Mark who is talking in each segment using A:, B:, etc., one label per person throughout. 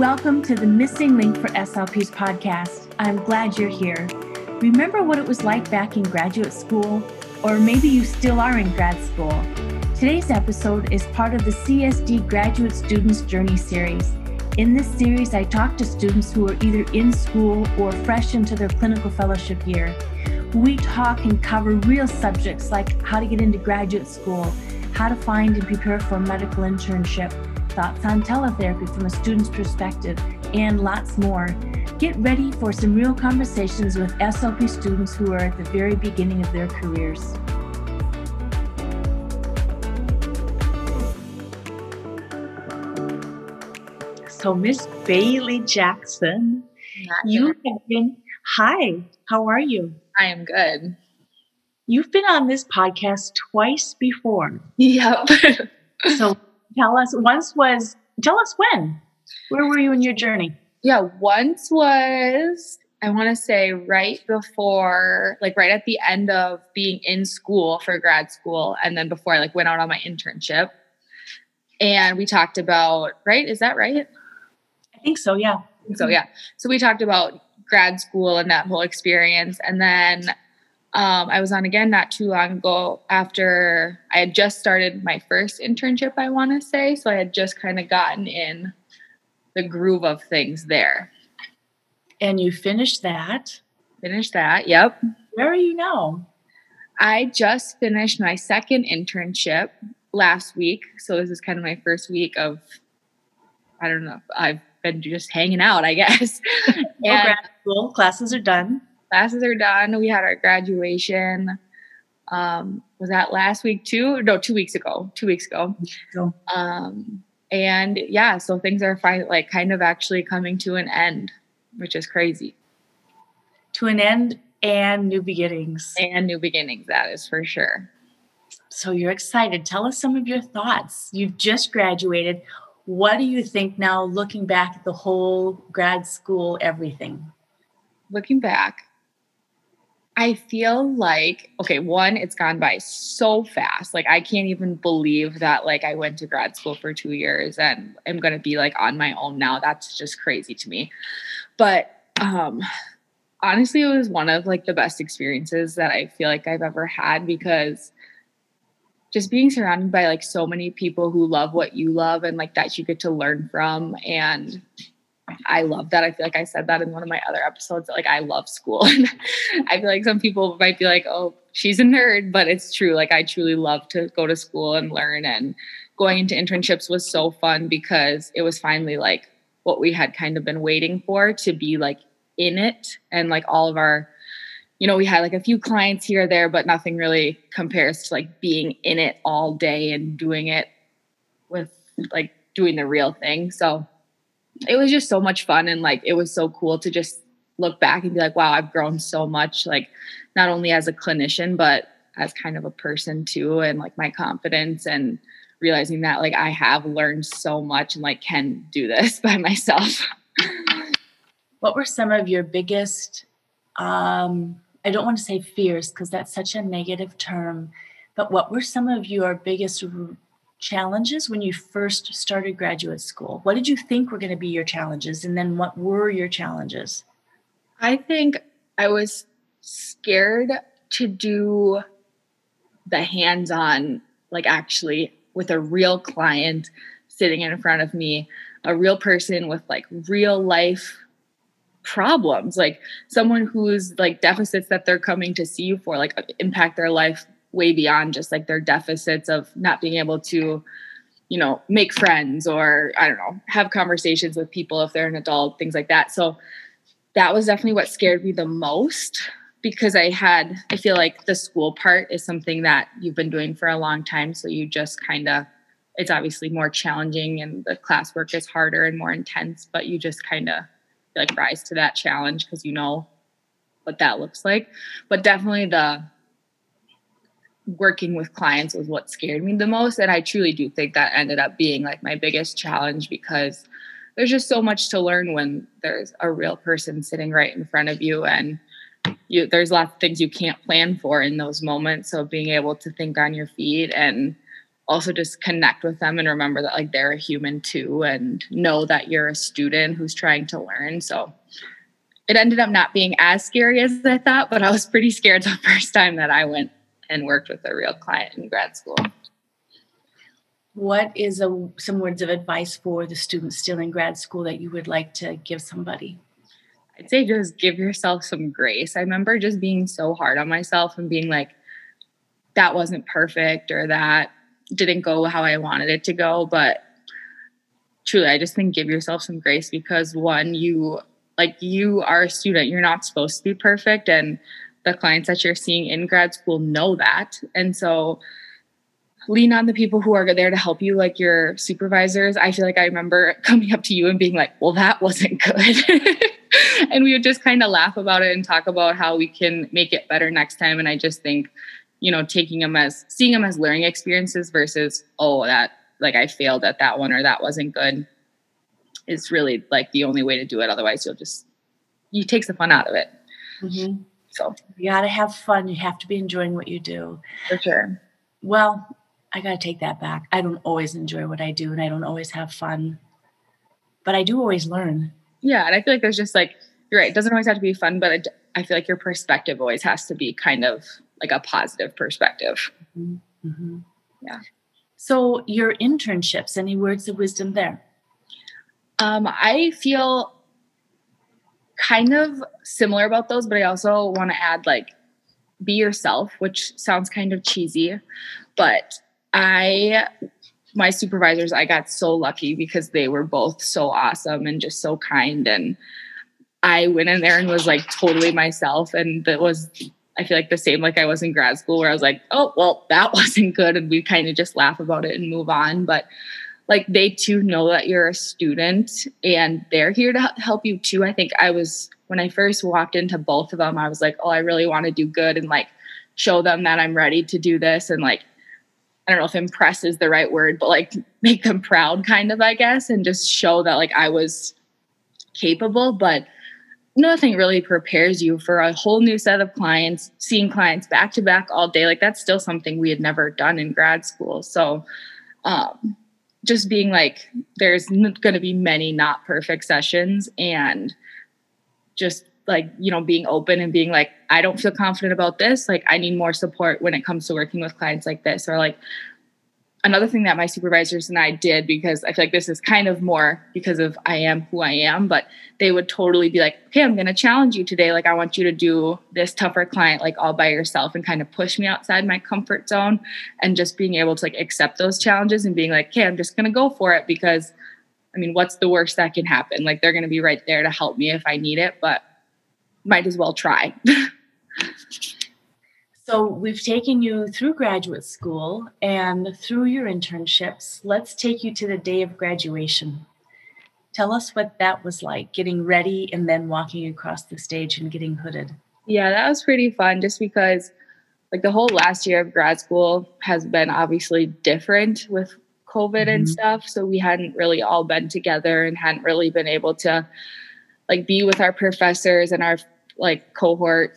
A: welcome to the Missing Link for SLPs podcast. I'm glad you're here. Remember what it was like back in graduate school, or maybe you still are in grad school. Today's episode is part of the CSD Graduate Students Journey series. In this series, I talk to students who are either in school or fresh into their clinical fellowship year. We talk and cover real subjects like how to get into graduate school, how to find and prepare for a medical internship thoughts on teletherapy from a student's perspective, and lots more. Get ready for some real conversations with SLP students who are at the very beginning of their careers. So, Miss Bailee Jackson, you have been, hi, how are you?
B: I am good.
A: You've been on this podcast twice before.
B: Yep.
A: so, tell us once was tell us when where were you in your journey
B: yeah once was i want to say right before like right at the end of being in school for grad school and then before i like went out on my internship and we talked about right is that right
A: i think so yeah
B: so yeah so we talked about grad school and that whole experience and then um, I was on again not too long ago after I had just started my first internship, I want to say. So I had just kind of gotten in the groove of things there.
A: And you finished that?
B: Finished that, yep.
A: Where are you now?
B: I just finished my second internship last week. So this is kind of my first week of, I don't know, I've been just hanging out, I guess.
A: and grad school classes are done
B: classes are done. We had our graduation. Um, was that last week too? No, two weeks ago. Two weeks ago. Um, and yeah, so things are fine, like kind of actually coming to an end, which is crazy.
A: To an end and new beginnings.
B: And new beginnings, that is for sure.
A: So you're excited. Tell us some of your thoughts. You've just graduated. What do you think now, looking back at the whole grad school, everything?
B: Looking back, I feel like okay, one, it's gone by so fast. Like I can't even believe that like I went to grad school for 2 years and I'm going to be like on my own now. That's just crazy to me. But um honestly, it was one of like the best experiences that I feel like I've ever had because just being surrounded by like so many people who love what you love and like that you get to learn from and I love that. I feel like I said that in one of my other episodes. Like I love school. And I feel like some people might be like, "Oh, she's a nerd," but it's true. Like I truly love to go to school and learn. And going into internships was so fun because it was finally like what we had kind of been waiting for to be like in it, and like all of our, you know, we had like a few clients here or there, but nothing really compares to like being in it all day and doing it with like doing the real thing. So it was just so much fun and like it was so cool to just look back and be like wow i've grown so much like not only as a clinician but as kind of a person too and like my confidence and realizing that like i have learned so much and like can do this by myself
A: what were some of your biggest um i don't want to say fears because that's such a negative term but what were some of your biggest challenges when you first started graduate school? What did you think were going to be your challenges? And then what were your challenges?
B: I think I was scared to do the hands on, like actually with a real client sitting in front of me, a real person with like real life problems, like someone who's like deficits that they're coming to see you for, like impact their life way beyond just like their deficits of not being able to you know make friends or i don't know have conversations with people if they're an adult things like that. So that was definitely what scared me the most because i had i feel like the school part is something that you've been doing for a long time. So you just kind of it's obviously more challenging and the classwork is harder and more intense but you just kind of like rise to that challenge because you know what that looks like but definitely the working with clients was what scared me the most. And I truly do think that ended up being like my biggest challenge because there's just so much to learn when there's a real person sitting right in front of you and you there's lots of things you can't plan for in those moments. So being able to think on your feet and also just connect with them and remember that like they're a human too and know that you're a student who's trying to learn. So it ended up not being as scary as I thought, but I was pretty scared the first time that I went and worked with a real client in grad school.
A: What is a, some words of advice for the students still in grad school that you would like to give somebody?
B: I'd say just give yourself some grace. I remember just being so hard on myself and being like, that wasn't perfect or that didn't go how I wanted it to go. But truly, I just think give yourself some grace because one, you like you are a student, you're not supposed to be perfect. And the clients that you're seeing in grad school know that. And so lean on the people who are there to help you, like your supervisors. I feel like I remember coming up to you and being like, well, that wasn't good. and we would just kind of laugh about it and talk about how we can make it better next time. And I just think, you know, taking them as seeing them as learning experiences versus, oh, that like I failed at that one or that wasn't good is really like the only way to do it. Otherwise, you'll just, you takes the fun out of it. Mm-hmm.
A: So you got to have fun. You have to be enjoying what you do.
B: For sure.
A: Well, I got to take that back. I don't always enjoy what I do and I don't always have fun, but I do always learn.
B: Yeah. And I feel like there's just like, you're right. It doesn't always have to be fun, but I feel like your perspective always has to be kind of like a positive perspective. Mm-hmm.
A: mm-hmm. Yeah. So your internships, any words of wisdom there?
B: Um, I feel kind of similar about those, but I also want to add like be yourself, which sounds kind of cheesy, but I my supervisors, I got so lucky because they were both so awesome and just so kind and I went in there and was like totally myself and that was I feel like the same like I was in grad school where I was like, "Oh, well, that wasn't good." And we kind of just laugh about it and move on, but like they too know that you're a student and they're here to help you too. I think I was when I first walked into both of them, I was like, oh, I really want to do good and like show them that I'm ready to do this and like I don't know if impress is the right word, but like make them proud kind of, I guess, and just show that like I was capable, but nothing really prepares you for a whole new set of clients, seeing clients back to back all day. Like that's still something we had never done in grad school. So um just being like there's going to be many not perfect sessions and just like you know being open and being like i don't feel confident about this like i need more support when it comes to working with clients like this or like another thing that my supervisors and I did because I feel like this is kind of more because of I am who I am, but they would totally be like, okay, I'm going to challenge you today. Like, I want you to do this tougher client, like all by yourself and kind of push me outside my comfort zone and just being able to like accept those challenges and being like, okay, I'm just going to go for it because I mean, what's the worst that can happen? Like, they're going to be right there to help me if I need it, but might as well try.
A: So we've taken you through graduate school and through your internships. Let's take you to the day of graduation. Tell us what that was like getting ready and then walking across the stage and getting hooded.
B: Yeah, that was pretty fun just because like the whole last year of grad school has been obviously different with COVID mm-hmm. and stuff. So we hadn't really all been together and hadn't really been able to like be with our professors and our like cohort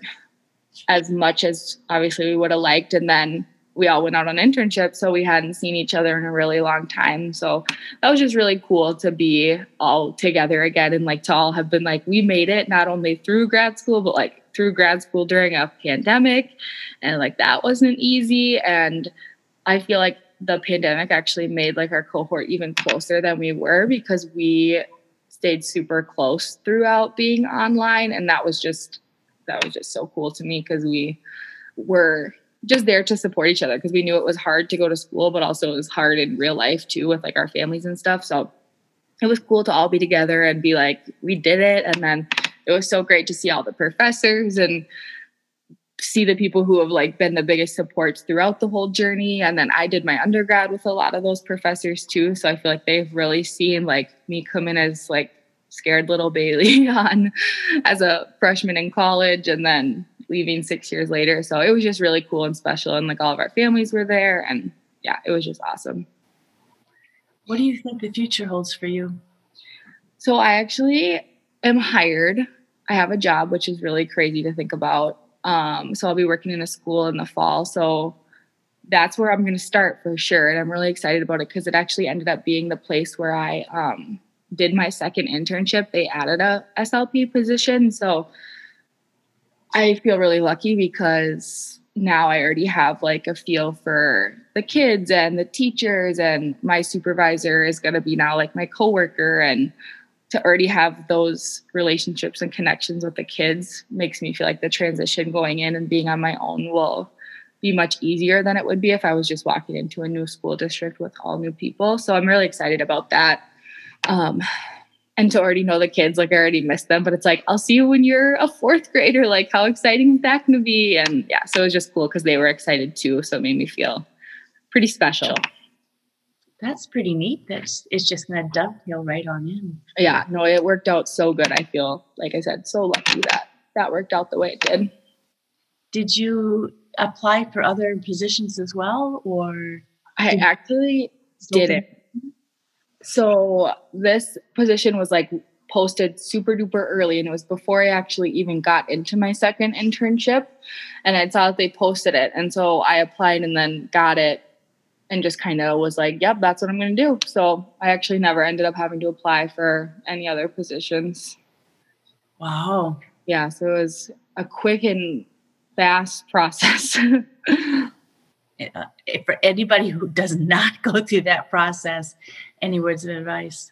B: as much as obviously we would have liked. And then we all went out on internships, so we hadn't seen each other in a really long time. So that was just really cool to be all together again and like to all have been like, we made it not only through grad school, but like through grad school during a pandemic. And like that wasn't easy. And I feel like the pandemic actually made like our cohort even closer than we were because we stayed super close throughout being online. And that was just that was just so cool to me because we were just there to support each other because we knew it was hard to go to school, but also it was hard in real life too with like our families and stuff. So it was cool to all be together and be like, we did it. And then it was so great to see all the professors and see the people who have like been the biggest supports throughout the whole journey. And then I did my undergrad with a lot of those professors too. So I feel like they've really seen like me come in as like scared little Bailee on as a freshman in college and then leaving six years later. So it was just really cool and special. And like all of our families were there. And yeah, it was just awesome.
A: What do you think the future holds for you?
B: So I actually am hired I have a job, which is really crazy to think about. Um, so I'll be working in a school in the fall. So that's where I'm going to start for sure. And I'm really excited about it because it actually ended up being the place where I um, did my second internship. They added a SLP position. So I feel really lucky because now I already have like a feel for the kids and the teachers, and my supervisor is going to be now like my coworker. And to already have those relationships and connections with the kids makes me feel like the transition going in and being on my own will be much easier than it would be if I was just walking into a new school district with all new people. So I'm really excited about that. Um, and to already know the kids, like I already missed them, but it's like, I'll see you when you're a fourth grader. Like, how exciting is that going to be? And yeah, so it was just cool because they were excited too. So it made me feel pretty special.
A: That's pretty neat. That's it's just going to dovetail right on in.
B: Yeah, no, it worked out so good. I feel like I said, so lucky that that worked out the way it did.
A: Did you apply for other positions as well, or
B: I actually didn't. So this position was like posted super duper early, and it was before I actually even got into my second internship. And I saw that they posted it, and so I applied and then got it, and just kind of was like, "Yep, that's what I'm going to do." So I actually never ended up having to apply for any other positions.
A: Wow.
B: Yeah, so it was a quick and fast process.
A: Uh, for anybody who does not go through that process, any words of advice?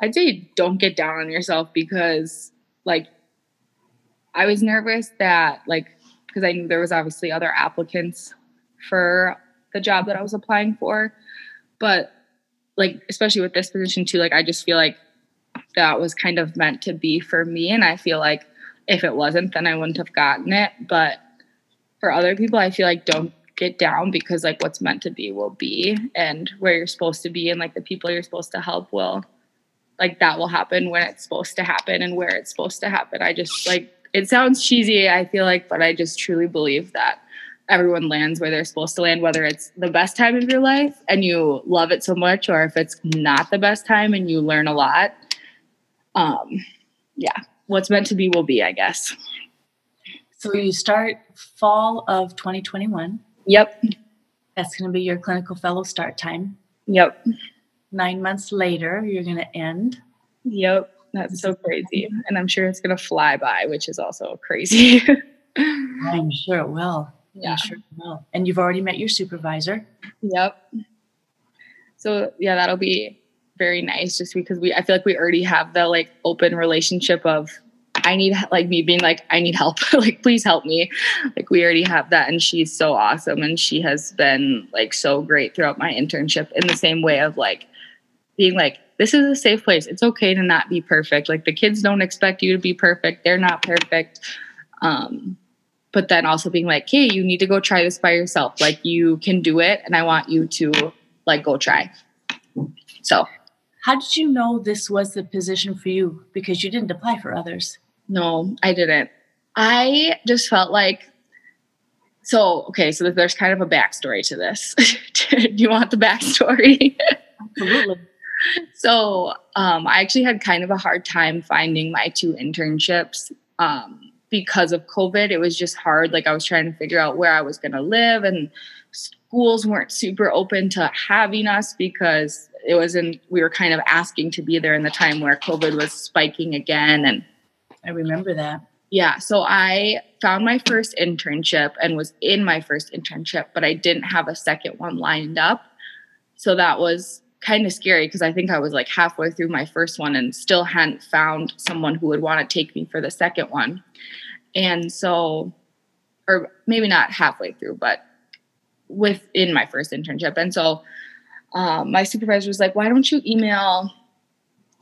B: I'd say don't get down on yourself because, like, I was nervous that, like, because I knew there was obviously other applicants for the job that I was applying for, but like, especially with this position too, like, I just feel like that was kind of meant to be for me, and I feel like if it wasn't, then I wouldn't have gotten it, but for other people, I feel like don't get down because like what's meant to be will be and where you're supposed to be and like the people you're supposed to help will like that will happen when it's supposed to happen and where it's supposed to happen. I just like it sounds cheesy, I feel like, but I just truly believe that everyone lands where they're supposed to land, whether it's the best time of your life and you love it so much, or if it's not the best time and you learn a lot. Um, yeah, what's meant to be will be, I guess.
A: So you start fall of 2021.
B: Yep.
A: That's going to be your clinical fellow start time.
B: Yep.
A: Nine months later, you're going to end.
B: Yep. That's so crazy. And I'm sure it's going to fly by, which is also crazy.
A: I'm sure it will.
B: Yeah. I'm
A: sure it will. And you've already met your supervisor.
B: Yep. So, yeah, that'll be very nice just because we, I feel like we already have the like open relationship of I need like me being like, I need help. like, please help me. Like, we already have that. And she's so awesome. And she has been like so great throughout my internship in the same way of like being like, this is a safe place. It's okay to not be perfect. Like, the kids don't expect you to be perfect. They're not perfect. Um, but then also being like, hey, you need to go try this by yourself. Like, you can do it. And I want you to like go try. So,
A: how did you know this was the position for you? Because you didn't apply for others.
B: No, I didn't. I just felt like so okay, so there's kind of a backstory to this. Do you want the backstory?
A: Absolutely.
B: so um, I actually had kind of a hard time finding my two internships um, because of COVID. It was just hard. Like I was trying to figure out where I was going to live, and schools weren't super open to having us because it wasn't. We were kind of asking to be there in the time where COVID was spiking again, and
A: I remember that.
B: Yeah. So I found my first internship and was in my first internship, but I didn't have a second one lined up. So that was kind of scary because I think I was like halfway through my first one and still hadn't found someone who would want to take me for the second one. And so, or maybe not halfway through, but within my first internship. And so um, my supervisor was like, why don't you email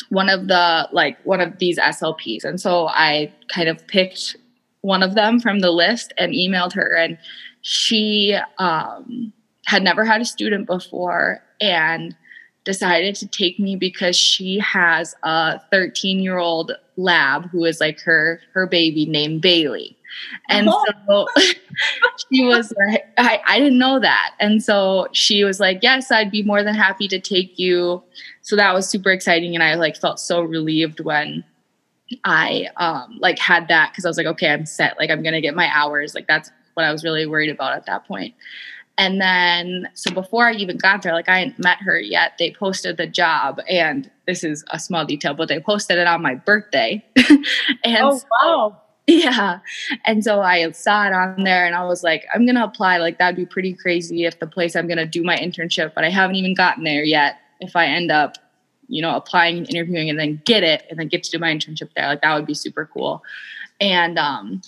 B: one of the like one of these SLPs. And so I kind of picked one of them from the list and emailed her and she um, had never had a student before and decided to take me because she has a 13 year old lab who is like her her baby named Bailey. And so she was like, I, I didn't know that. And so she was like, Yes, I'd be more than happy to take you. So that was super exciting. And I like felt so relieved when I um like had that because I was like, okay, I'm set. Like I'm gonna get my hours. Like that's what I was really worried about at that point. And then, so before I even got there, like I hadn't met her yet, they posted the job. And this is a small detail, but they posted it on my birthday. and
A: oh, wow.
B: Yeah. And so I saw it on there and I was like, I'm going to apply. Like, that'd be pretty crazy if the place I'm going to do my internship, but I haven't even gotten there yet. If I end up, you know, applying and interviewing and then get it and then get to do my internship there, like, that would be super cool. And um,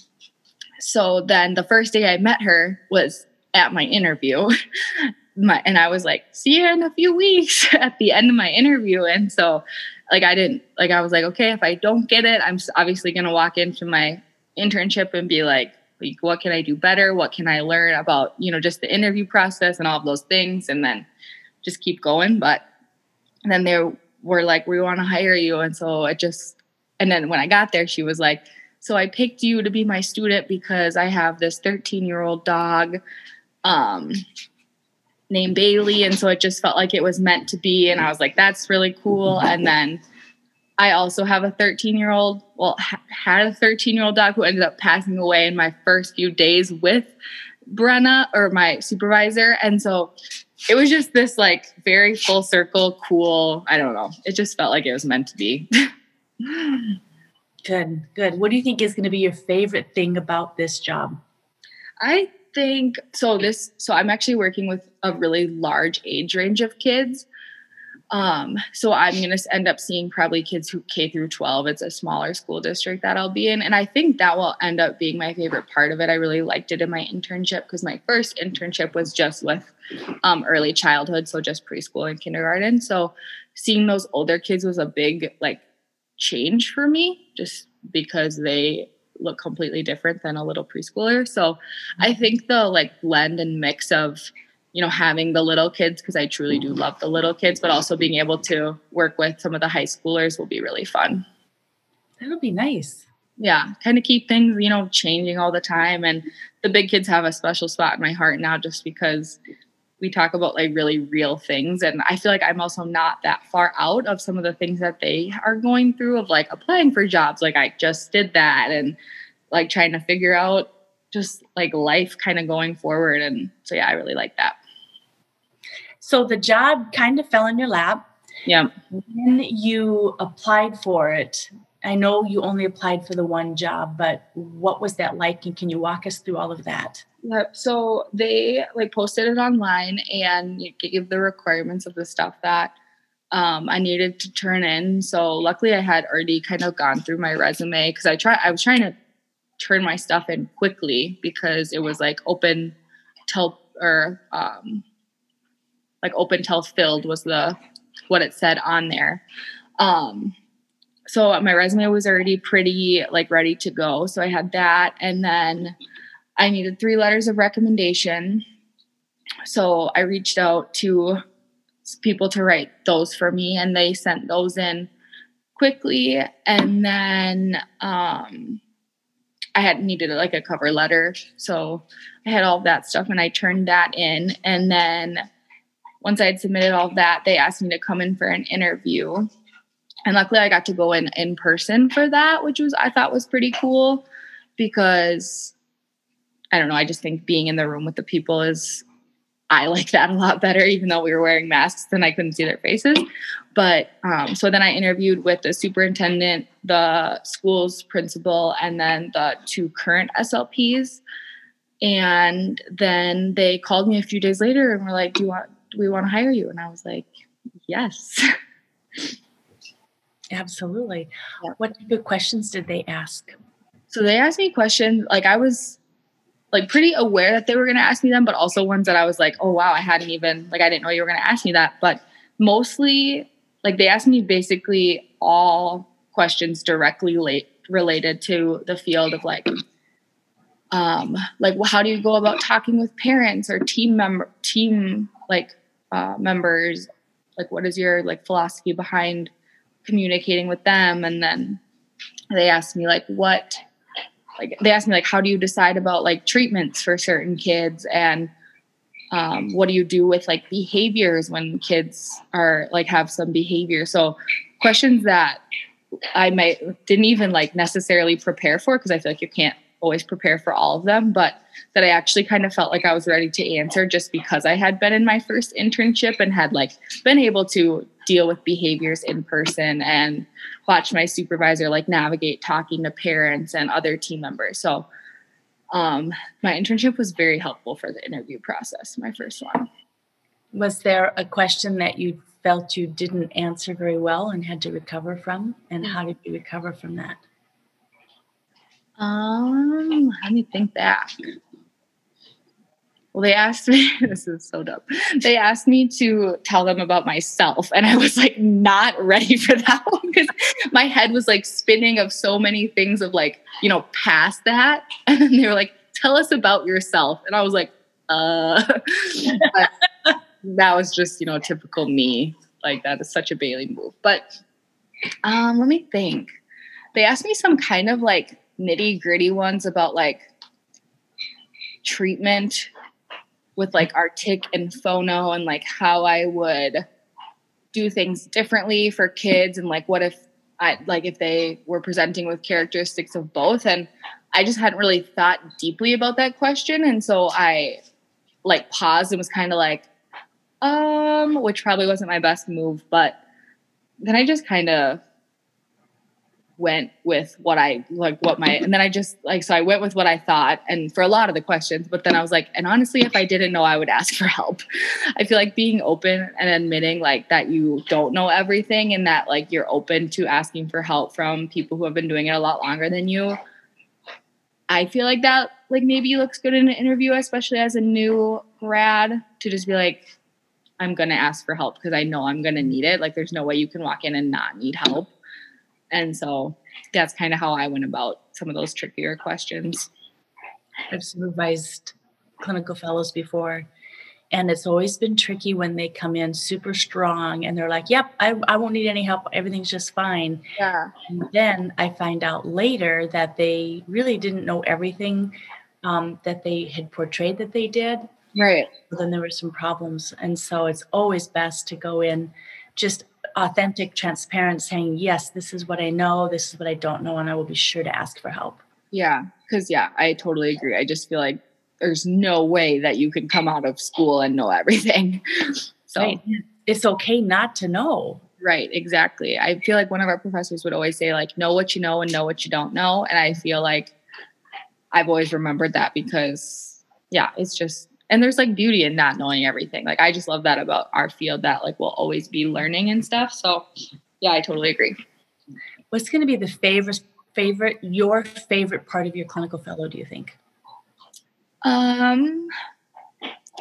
B: so then the first day I met her was at my interview. my, and I was like, see you in a few weeks at the end of my interview. And so, like, I didn't, like, I was like, okay, if I don't get it, I'm obviously going to walk into my internship and be like, like what can I do better? What can I learn about, you know, just the interview process and all of those things? And then just keep going. But then they were like, we want to hire you. And so it just, and then when I got there, she was like, so I picked you to be my student because I have this 13 year old dog um, named Bailey. And so it just felt like it was meant to be. And I was like, that's really cool. And then I also have a 13 year old, well, ha- had a 13 year old dog who ended up passing away in my first few days with Brenna or my supervisor. And so it was just this like very full circle, cool. I don't know. It just felt like it was meant to be.
A: good, good. What do you think is going to be your favorite thing about this job?
B: I think so this so i'm actually working with a really large age range of kids um so i'm going to end up seeing probably kids who k through 12 it's a smaller school district that i'll be in and i think that will end up being my favorite part of it i really liked it in my internship because my first internship was just with um, early childhood so just preschool and kindergarten so seeing those older kids was a big like change for me just because they look completely different than a little preschooler. So I think the like blend and mix of, you know, having the little kids, because I truly do love the little kids, but also being able to work with some of the high schoolers will be really fun.
A: That'll be nice.
B: Yeah, kind of keep things, you know, changing all the time. And the big kids have a special spot in my heart now just because we talk about like really real things and i feel like i'm also not that far out of some of the things that they are going through of like applying for jobs like i just did that and like trying to figure out just like life kind of going forward and so yeah i really like that
A: so the job kind of fell in your lap
B: yeah
A: when you applied for it i know you only applied for the one job but what was that like and can you walk us through all of that
B: Yep. So they like posted it online and gave the requirements of the stuff that um, I needed to turn in. So luckily, I had already kind of gone through my resume because I try. I was trying to turn my stuff in quickly because it was like open till or um, like open till filled was the what it said on there. Um, so my resume was already pretty like ready to go. So I had that, and then I needed three letters of recommendation. So I reached out to people to write those for me, and they sent those in quickly. And then um, I had needed like a cover letter. So I had all that stuff, and I turned that in. And then once I had submitted all that, they asked me to come in for an interview. And luckily, I got to go in in person for that, which was I thought was pretty cool because I don't know. I just think being in the room with the people is, I like that a lot better, even though we were wearing masks and I couldn't see their faces. But um, so then I interviewed with the superintendent, the school's principal, and then the two current SLPs. And then they called me a few days later and were like, "Do you want? Do we want to hire you?" And I was like, "Yes."
A: Absolutely. Yeah. What type of questions did they ask?
B: So they asked me questions like I was like pretty aware that they were going to ask me them, but also ones that I was like, oh wow, I hadn't even like I didn't know you were going to ask me that. But mostly, like they asked me basically all questions directly late, related to the field of like, um, like well, how do you go about talking with parents or team member team like uh, members? Like, what is your like philosophy behind communicating with them? And then they asked me like, what like they asked me like how do you decide about like treatments for certain kids? And um, what do you do with like behaviors when kids are like have some behavior? So questions that I might didn't even like necessarily prepare for because I feel like you can't always prepare for all of them, but that I actually kind of felt like I was ready to answer just because I had been in my first internship and had like been able to deal with behaviors in person and watch my supervisor like navigate talking to parents and other team members. So um, my internship was very helpful for the interview process, my first one.
A: Was there a question that you felt you didn't answer very well and had to recover from? And how did you recover from that?
B: Um, let me think back. Well, they asked me, this is so dumb. They asked me to tell them about myself. And I was like, not ready for that one because my head was like spinning of so many things of like, you know, past that. And then they were like, tell us about yourself. And I was like, uh, that was just, you know, typical me. Like that is such a Bailee move. But um, let me think. They asked me some kind of like nitty gritty ones about like treatment with like Artic and Phono and like how I would do things differently for kids and like what if I like if they were presenting with characteristics of both. And I just hadn't really thought deeply about that question. And so I like paused and was kind of like um which probably wasn't my best move but then I just kind of went with what I like what my and then I just like so I went with what I thought and for a lot of the questions but then I was like and honestly if I didn't know I would ask for help. I feel like being open and admitting like that you don't know everything and that like you're open to asking for help from people who have been doing it a lot longer than you. I feel like that like maybe looks good in an interview especially as a new grad to just be like I'm to ask for help because I know I'm to need it. Like there's no way you can walk in and not need help. And so that's kind of how I went about some of those trickier questions.
A: I've supervised clinical fellows before, and it's always been tricky when they come in super strong and they're like, Yep, I, I won't need any help. Everything's just fine.
B: Yeah.
A: And then I find out later that they really didn't know everything um, that they had portrayed that they did.
B: Right.
A: But then there were some problems. And so it's always best to go in just authentic, transparent, saying, yes, this is what I know, this is what I don't know, and I will be sure to ask for help.
B: Yeah. Cause yeah, I totally agree. I just feel like there's no way that you can come out of school and know everything. So
A: right. it's okay not to know.
B: Right, exactly. I feel like one of our professors would always say, like, know what you know and know what you don't know. And I feel like I've always remembered that because, yeah, it's just and there's like beauty in not knowing everything. Like i just love that about our field that like we'll always be learning and stuff. So yeah i totally agree.
A: What's going to be the favorite favorite your favorite part of your clinical fellow do you think?
B: Um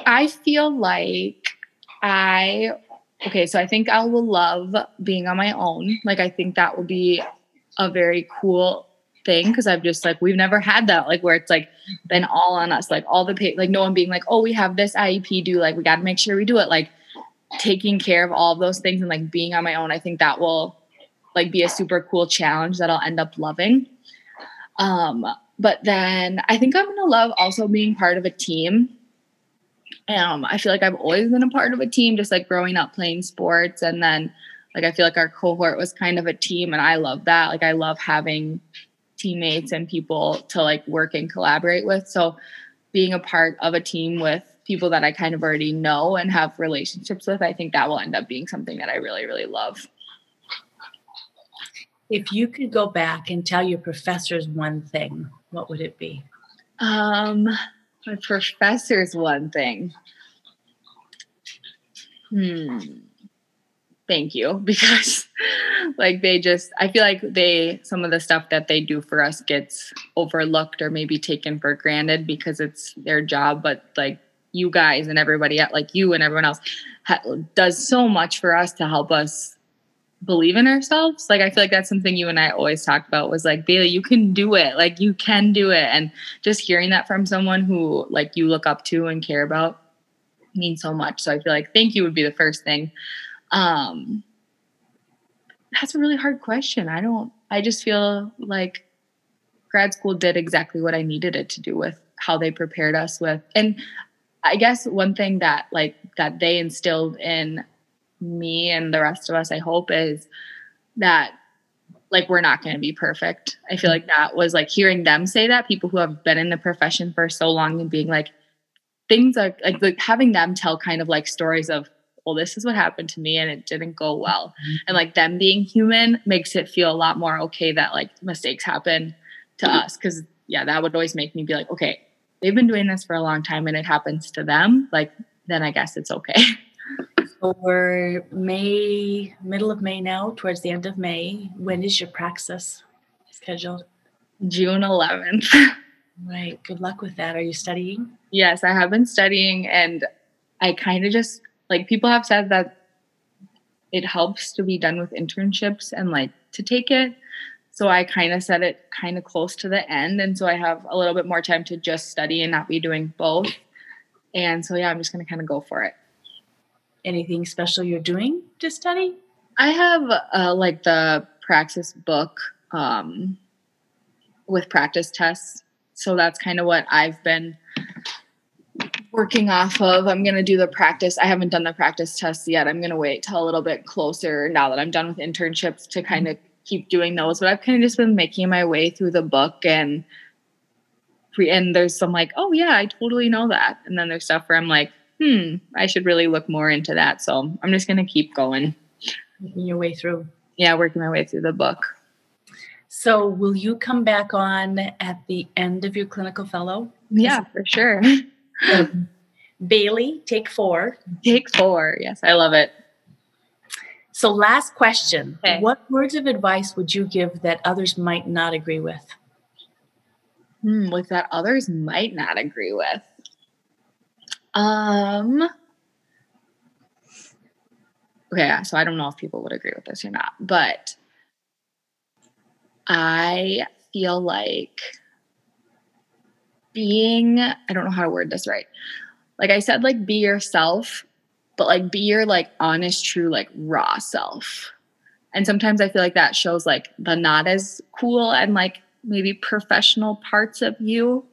B: i feel like i okay so i think i will love being on my own. Like i think that will be a very cool thing because I've just like we've never had that like where it's like been all on us like all the pay like no one being like oh we have this IEP do like we got to make sure we do it. Like taking care of all of those things and like being on my own I think that will like be a super cool challenge that I'll end up loving. Um but then I think I'm going to love also being part of a team. Um I feel like I've always been a part of a team just like growing up playing sports and then like I feel like our cohort was kind of a team and I love that. Like I love having teammates and people to like work and collaborate with. So being a part of a team with people that I kind of already know and have relationships with, I think that will end up being something that I really, really love.
A: If you could go back and tell your professors one thing, what would it be?
B: Um, my professors one thing. Hmm thank you because like they just i feel like they some of the stuff that they do for us gets overlooked or maybe taken for granted because it's their job but like you guys and everybody like you and everyone else ha- does so much for us to help us believe in ourselves. Like i feel like that's something you and i always talked about was like Bailee you can do it. Like you can do it. And just hearing that from someone who like you look up to and care about means so much. So i feel like thank you would be the first thing um, that's a really hard question. I don't, I just feel like grad school did exactly what I needed it to do with how they prepared us with. And I guess one thing that like that they instilled in me and the rest of us, I hope, is that like we're not going to be perfect. I feel like that was like hearing them say that people who have been in the profession for so long and being like things are like, like having them tell kind of like stories of well this is what happened to me and it didn't go well mm-hmm. and like them being human makes it feel a lot more okay that like mistakes happen to mm-hmm. us cuz yeah that would always make me be like okay they've been doing this for a long time and it happens to them like then I guess it's okay.
A: So we're May, middle of May now, towards the end of May. When is your praxis scheduled?
B: June 11th.
A: Right. Good luck with that. Are you studying?
B: Yes, I have been studying and I kind of just like people have said that it helps to be done with internships and like to take it. So I kind of set it kind of close to the end. And so I have a little bit more time to just study and not be doing both. And so, yeah, I'm just going to kind of go for it.
A: Anything special you're doing to study?
B: I have uh, like the praxis book um, with practice tests. So that's kind of what I've been working off of. I'm going to do the practice. I haven't done the practice tests yet. I'm going to wait till a little bit closer now that I'm done with internships to kind of keep doing those. But I've kind of just been making my way through the book and and there's some like, oh yeah, I totally know that. And then there's stuff where I'm like, hmm, I should really look more into that. So I'm just gonna keep going.
A: Working your way through.
B: Yeah, working my way through the book.
A: So will you come back on at the end of your clinical fellow?
B: Yeah, for sure.
A: Um, Bailee, take four.
B: Take four. Yes, I love it.
A: So, last question okay. What words of advice would you give that others might not agree with?
B: hmm, with that others might not agree with. Um, okay, so I don't know if people would agree with this or not, but I feel like being, I don't know how to word this right. Like I said, like be yourself, but like be your like honest, true, like raw self. And sometimes I feel like that shows like the not as cool and like maybe professional parts of you.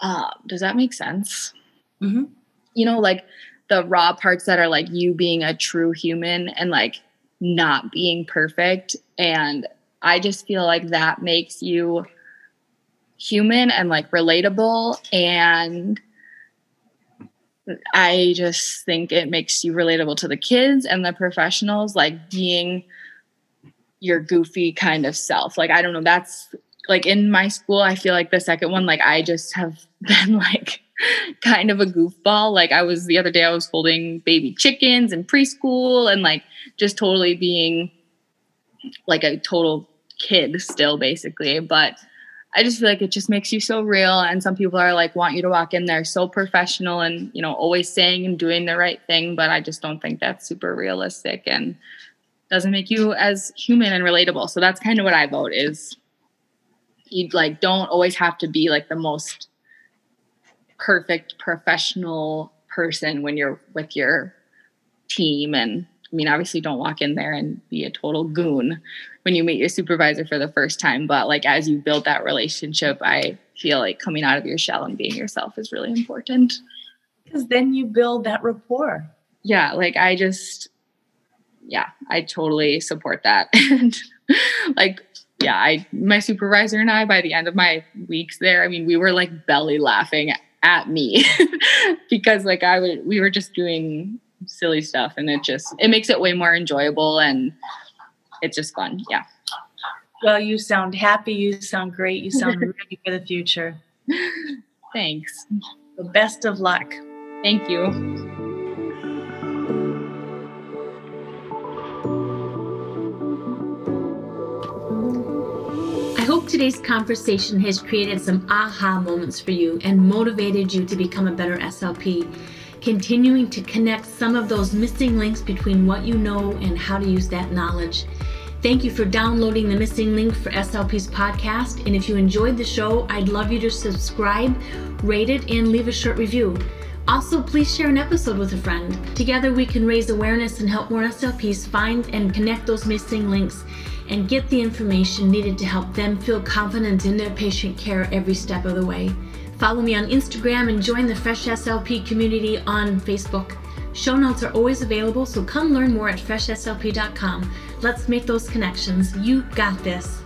B: Uh, does that make sense? Mm-hmm. You know, like the raw parts that are like you being a true human and like not being perfect. And I just feel like that makes you human and like relatable. And I just think it makes you relatable to the kids and the professionals, like being your goofy kind of self. Like, I don't know, that's like in my school, I feel like the second one, like, I just have been like kind of a goofball. Like, I was the other day, I was holding baby chickens in preschool and like just totally being like a total kid still, basically. But I just feel like it just makes you so real. And some people are like, want you to walk in there so professional and, you know, always saying and doing the right thing. But I just don't think that's super realistic. And doesn't make you as human and relatable. So that's kind of what I vote is you like don't always have to be like the most perfect professional person when you're with your team and I mean obviously don't walk in there and be a total goon when you meet your supervisor for the first time but like as you build that relationship I feel like coming out of your shell and being yourself is really important
A: because then you build that rapport
B: yeah like I just yeah, I totally support that. and like, yeah, I my supervisor and I by the end of my weeks there, I mean, we were like belly laughing at me because like I would we were just doing silly stuff and it just it makes it way more enjoyable and it's just fun. Yeah.
A: Well, you sound happy, you sound great, you sound ready for the future.
B: Thanks.
A: The best of luck.
B: Thank you.
A: I hope today's conversation has created some aha moments for you and motivated you to become a better SLP, continuing to connect some of those missing links between what you know and how to use that knowledge. Thank you for downloading the missing link for SLP's podcast. And if you enjoyed the show, I'd love you to subscribe, rate it, and leave a short review. Also, please share an episode with a friend. Together, we can raise awareness and help more SLPs find and connect those missing links and get the information needed to help them feel confident in their patient care every step of the way. Follow me on Instagram and join the Fresh SLP community on Facebook. Show notes are always available, so come learn more at freshslp.com. Let's make those connections. You got this.